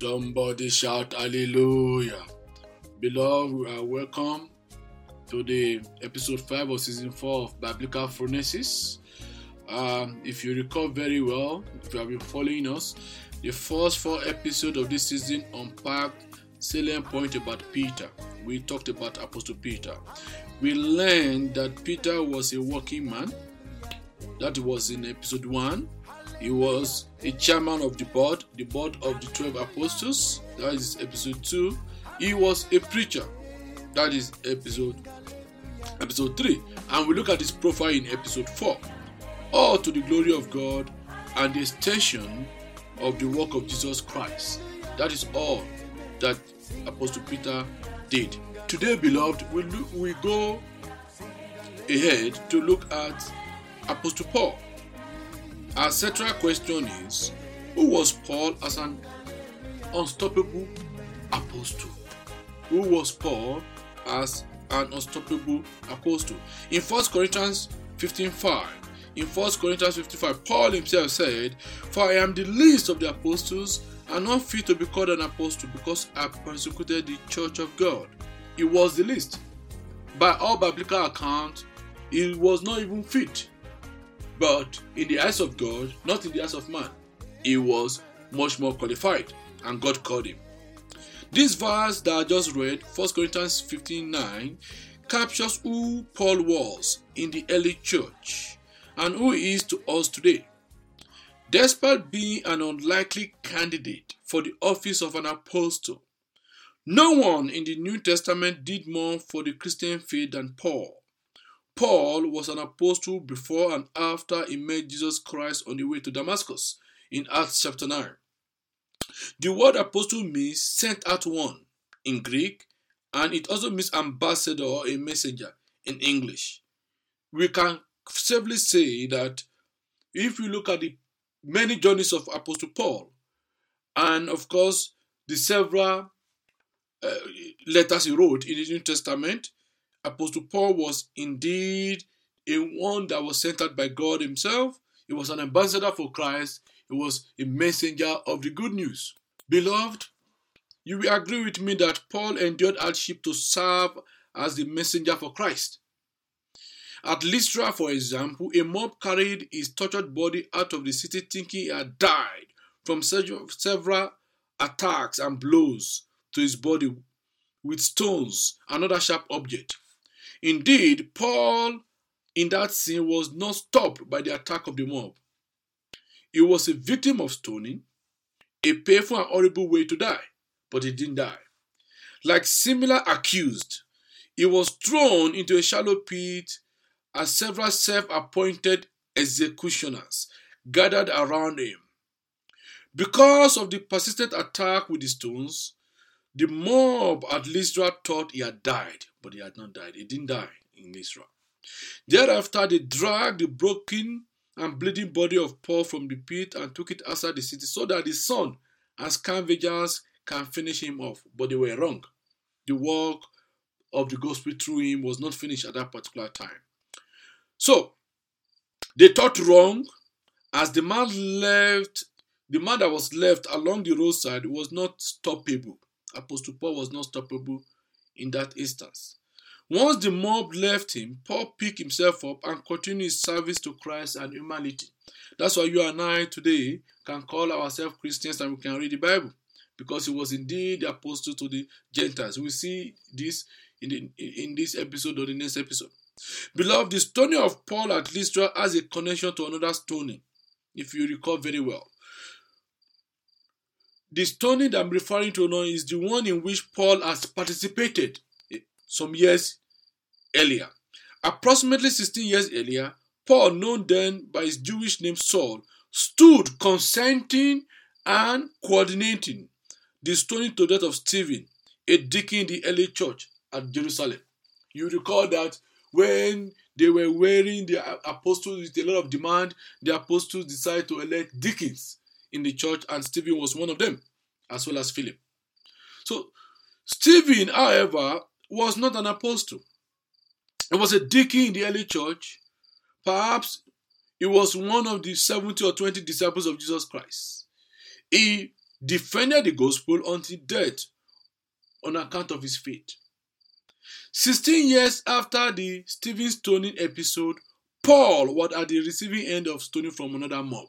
Somebody shout hallelujah. Beloved, we are welcome to the episode 5 of season 4 of Biblical Phronesis. Um, if you recall very well, if you have been following us, the first four episodes of this season unpacked salient point about Peter. We talked about Apostle Peter. We learned that Peter was a working man. That was in episode 1. He was a chairman of the board, the board of the 12 apostles. That is episode 2. He was a preacher. That is episode episode 3. And we look at his profile in episode 4. All to the glory of God and the extension of the work of Jesus Christ. That is all that Apostle Peter did. Today, beloved, we look, we go ahead to look at Apostle Paul. Our central question is Who was Paul as an unstoppable apostle? Who was Paul as an unstoppable apostle? In 1 Corinthians 15:5, in 1 Corinthians 55, Paul himself said, For I am the least of the apostles and not fit to be called an apostle because I persecuted the church of God. He was the least. By all biblical accounts, he was not even fit. But in the eyes of God, not in the eyes of man, he was much more qualified, and God called him. This verse that I just read, 1 Corinthians 15 9, captures who Paul was in the early church and who he is to us today. Despite being an unlikely candidate for the office of an apostle, no one in the New Testament did more for the Christian faith than Paul. Paul was an apostle before and after he met Jesus Christ on the way to Damascus in Acts chapter 9. The word apostle means sent out one in Greek, and it also means ambassador or a messenger in English. We can safely say that if we look at the many journeys of Apostle Paul, and of course the several uh, letters he wrote in the New Testament, Apostle Paul was indeed a one that was sent out by God Himself. He was an ambassador for Christ. He was a messenger of the good news. Beloved, you will agree with me that Paul endured hardship to serve as the messenger for Christ. At Lystra, for example, a mob carried his tortured body out of the city thinking he had died from several attacks and blows to his body with stones and other sharp objects. Indeed, Paul in that scene was not stopped by the attack of the mob. He was a victim of stoning, a painful and horrible way to die, but he didn't die. Like similar accused, he was thrown into a shallow pit as several self appointed executioners gathered around him. Because of the persistent attack with the stones, the mob at Lystra thought he had died, but he had not died. He didn't die in Lystra. Thereafter, they dragged the broken and bleeding body of Paul from the pit and took it outside the city so that the sun and scavengers can finish him off. But they were wrong. The work of the gospel through him was not finished at that particular time. So, they thought wrong as the man left, the man that was left along the roadside was not stoppable. Apostle Paul was not stoppable in that instance. Once the mob left him, Paul picked himself up and continued his service to Christ and humanity. That's why you and I today can call ourselves Christians and we can read the Bible because he was indeed the apostle to the Gentiles. We see this in, the, in this episode or the next episode. Beloved, the stoning of Paul at Lystra has a connection to another stoning, if you recall very well. The stoning that I'm referring to now is the one in which Paul has participated some years earlier. Approximately 16 years earlier, Paul, known then by his Jewish name Saul, stood consenting and coordinating the stoning to death of Stephen, a deacon in the early church at Jerusalem. You recall that when they were wearing the apostles with a lot of demand, the apostles decided to elect deacons in the church, and Stephen was one of them, as well as Philip. So, Stephen, however, was not an apostle. He was a deacon in the early church. Perhaps he was one of the 70 or 20 disciples of Jesus Christ. He defended the gospel until death on account of his faith. 16 years after the Stephen stoning episode, Paul was at the receiving end of stoning from another mob.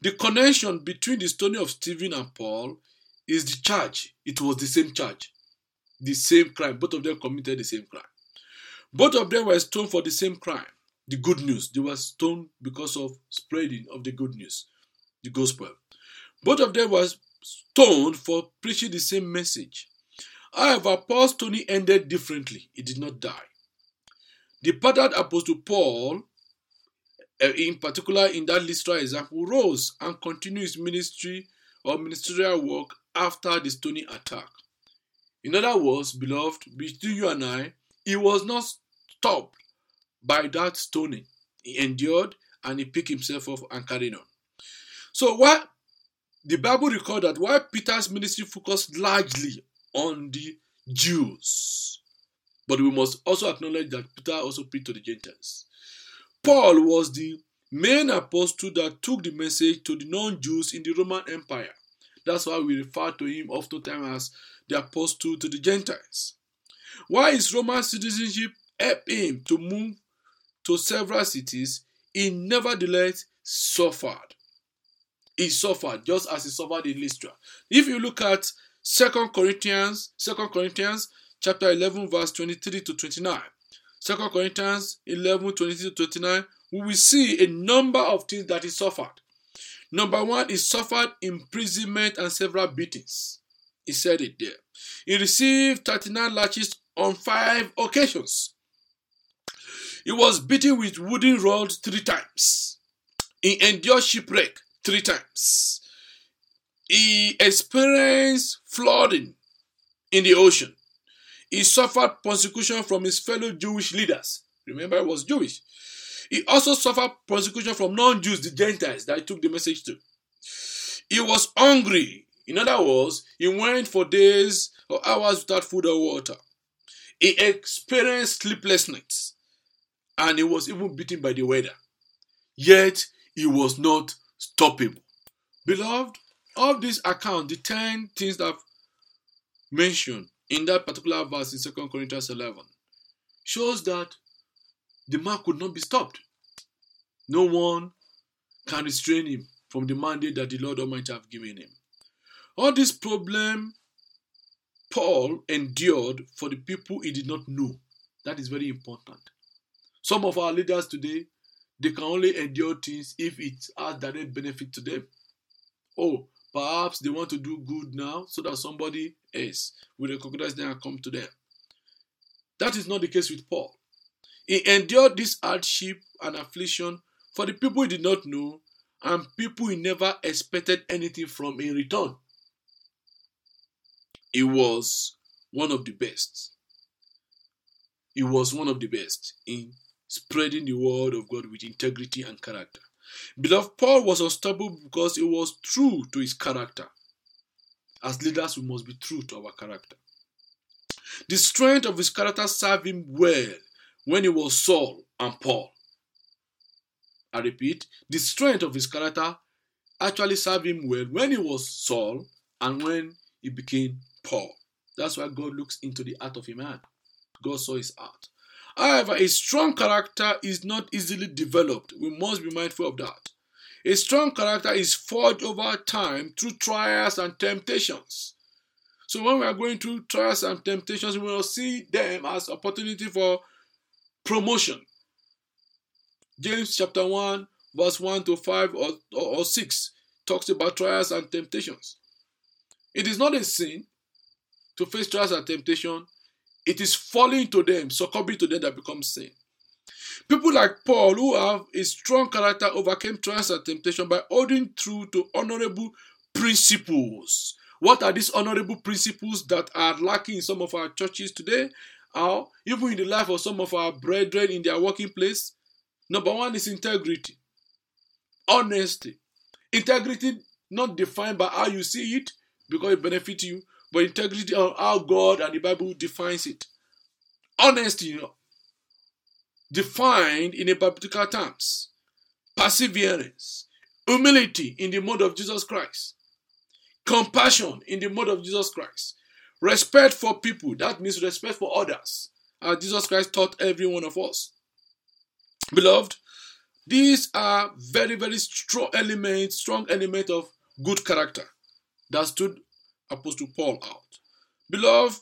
The connection between the stoning of Stephen and Paul is the charge. It was the same charge, the same crime. Both of them committed the same crime. Both of them were stoned for the same crime, the good news. They were stoned because of spreading of the good news, the gospel. Both of them were stoned for preaching the same message. However, Paul's stoning ended differently. He did not die. The pattern Apostle Paul, Uh, in particular in that Lystra example, rose and continued his ministry or ministerial work after the stoning attack. In other words, beloved, between you and I, he was not stopped by that stoning. He endured and he picked himself up and carried on. So, what the Bible records that while Peter's ministry focused largely on the Jews, but we must also acknowledge that Peter also preached to the Gentiles. Paul was the main apostle that took the message to the non Jews in the Roman Empire. That's why we refer to him oftentimes as the apostle to the Gentiles. While his Roman citizenship helped him to move to several cities, he nevertheless suffered. He suffered just as he suffered in Lystra. If you look at Second Corinthians, Second Corinthians chapter 11, verse 23 to 29. 2 Corinthians 11, 23 to 29, we will see a number of things that he suffered. Number one, he suffered imprisonment and several beatings. He said it there. He received 39 lashes on five occasions. He was beaten with wooden rods three times. He endured shipwreck three times. He experienced flooding in the ocean. He suffered persecution from his fellow Jewish leaders. Remember, he was Jewish. He also suffered persecution from non Jews, the Gentiles, that he took the message to. He was hungry. In other words, he went for days or hours without food or water. He experienced sleepless nights and he was even beaten by the weather. Yet he was not stoppable. Beloved, of this account, the 10 things that I've mentioned in that particular verse in 2 Corinthians 11 shows that the man could not be stopped. No one can restrain him from the mandate that the Lord Almighty have given him. All this problem Paul endured for the people he did not know. That is very important. Some of our leaders today, they can only endure things if it has direct benefit to them. Oh, perhaps they want to do good now so that somebody else will recognize them and come to them. That is not the case with Paul. He endured this hardship and affliction for the people he did not know and people he never expected anything from in return. He was one of the best. He was one of the best in spreading the word of God with integrity and character. Beloved, Paul was unstoppable because he was true to his character. As leaders, we must be true to our character. The strength of his character served him well when he was Saul and Paul. I repeat, the strength of his character actually served him well when he was Saul and when he became Paul. That's why God looks into the heart of a man. God saw his heart. However, a strong character is not easily developed. We must be mindful of that. A strong character is forged over time through trials and temptations. So when we are going through trials and temptations, we will see them as opportunity for promotion. James chapter 1, verse 1 to 5 or, or, or 6 talks about trials and temptations. It is not a sin to face trials and temptation it is falling to them, succumbing to them that becomes sin. People like Paul, who have a strong character, overcame trials and temptation by holding true to honorable principles. What are these honorable principles that are lacking in some of our churches today? Or even in the life of some of our brethren in their working place? Number one is integrity, honesty. Integrity not defined by how you see it because it benefits you, but integrity on how God and the Bible defines it. Honesty, defined in a biblical terms. Perseverance, humility in the mode of Jesus Christ, compassion in the mode of Jesus Christ, respect for people, that means respect for others, as Jesus Christ taught every one of us. Beloved, these are very, very strong elements, strong element of good character that stood Apostle Paul out. Beloved,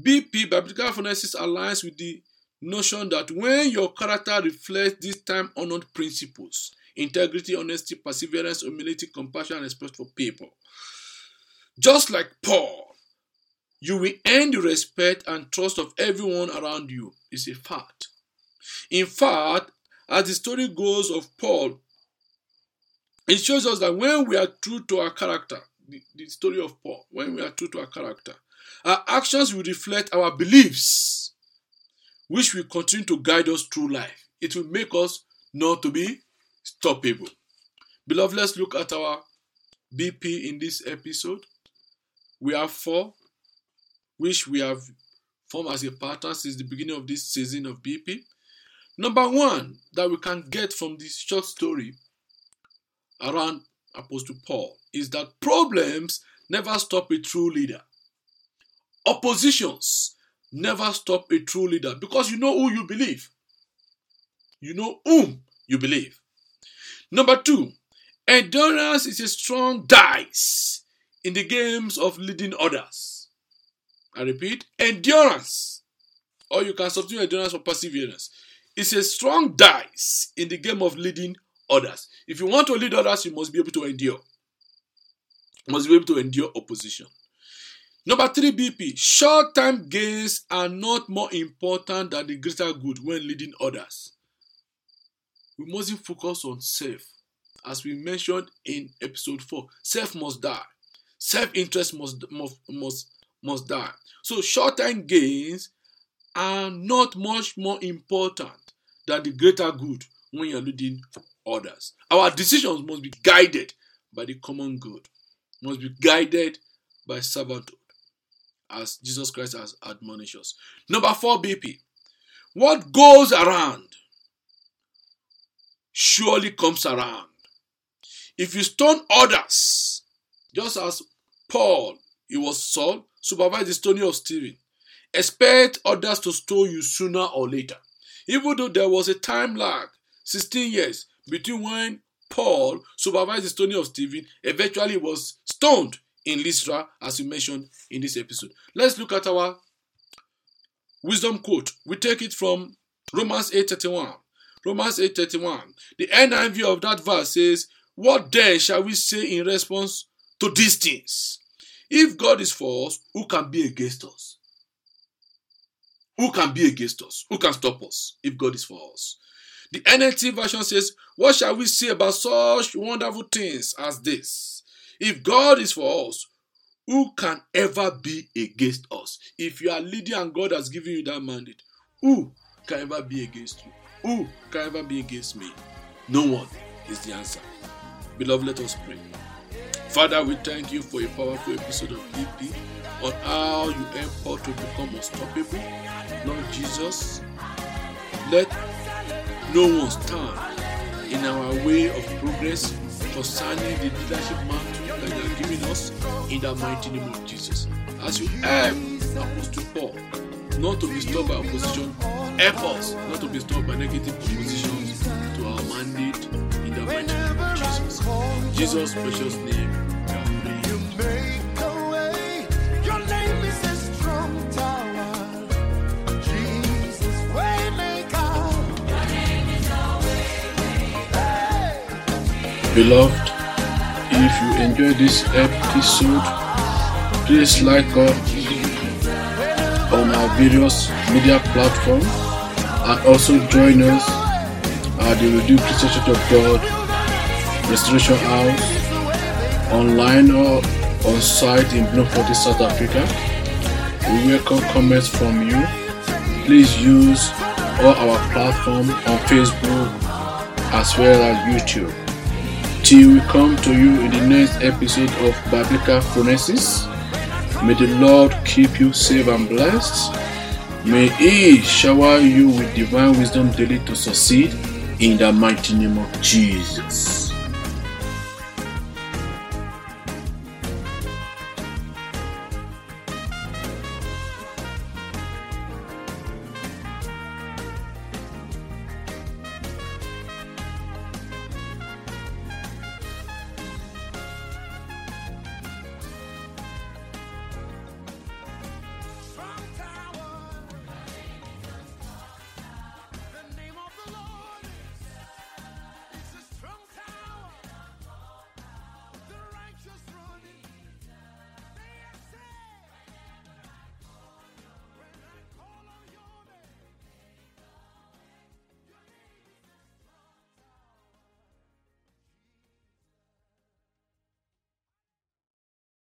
BP, Biblical Phronesis, aligns with the notion that when your character reflects these time honored principles, integrity, honesty, perseverance, humility, compassion, and respect for people, just like Paul, you will earn the respect and trust of everyone around you. It's a fact. In fact, as the story goes of Paul, it shows us that when we are true to our character, the, the story of Paul, when we are true to our character, our actions will reflect our beliefs, which will continue to guide us through life. It will make us not to be stoppable. Beloved, let's look at our BP in this episode. We have four, which we have formed as a pattern since the beginning of this season of BP. Number one that we can get from this short story around Apostle Paul is that problems never stop a true leader. Oppositions never stop a true leader because you know who you believe. You know whom you believe. Number two, endurance is a strong dice in the games of leading others. I repeat, endurance, or you can substitute endurance for perseverance, is a strong dice in the game of leading others. If you want to lead others, you must be able to endure. Must be able to endure opposition. Number three, BP. Short term gains are not more important than the greater good when leading others. We mustn't focus on self. As we mentioned in episode 4, self must die. Self interest must, must, must, must die. So, short term gains are not much more important than the greater good when you're leading others. Our decisions must be guided by the common good, must be guided by servanthood, as Jesus Christ has admonished us. Number four, BP. What goes around surely comes around. If you stone others, just as Paul, he was Saul, supervise the stoning of Stephen, expect others to stone you sooner or later. Even though there was a time lag, 16 years, between when Paul supervised the stoning of Stephen, eventually was stoned in Lystra, as we mentioned in this episode. Let's look at our wisdom quote. We take it from Romans 8:31. Romans 8:31. The NIV of that verse says, "What then shall we say in response to these things? If God is for us, who can be against us? Who can be against us? Who can stop us if God is for us?" The NLT version says, What shall we say about such wonderful things as this? If God is for us, who can ever be against us? If you are leading and God has given you that mandate, who can ever be against you? Who can ever be against me? No one is the answer. Beloved, let us pray. Father, we thank you for a powerful episode of BP on how you help us to become unstoppable. Lord Jesus, let no one stand in our way of progress concerning the leadership mantle that you are giving us in the mighty name of Jesus. As you help Apostle Paul not to be stopped by opposition, help us not to be stopped by negative oppositions to our mandate in the mighty name of Jesus. In Jesus' precious name, Beloved, if you enjoy this episode, please like us on our various media platforms and also join us at the Redeemed Christian Church of God Restoration House online or on site in Bloemfontein, South Africa. We welcome comments from you. Please use all our platforms on Facebook as well as YouTube. Till we come to you in the next episode of Biblical Phronesis, may the Lord keep you safe and blessed. May He shower you with divine wisdom daily to succeed in the mighty name of Jesus.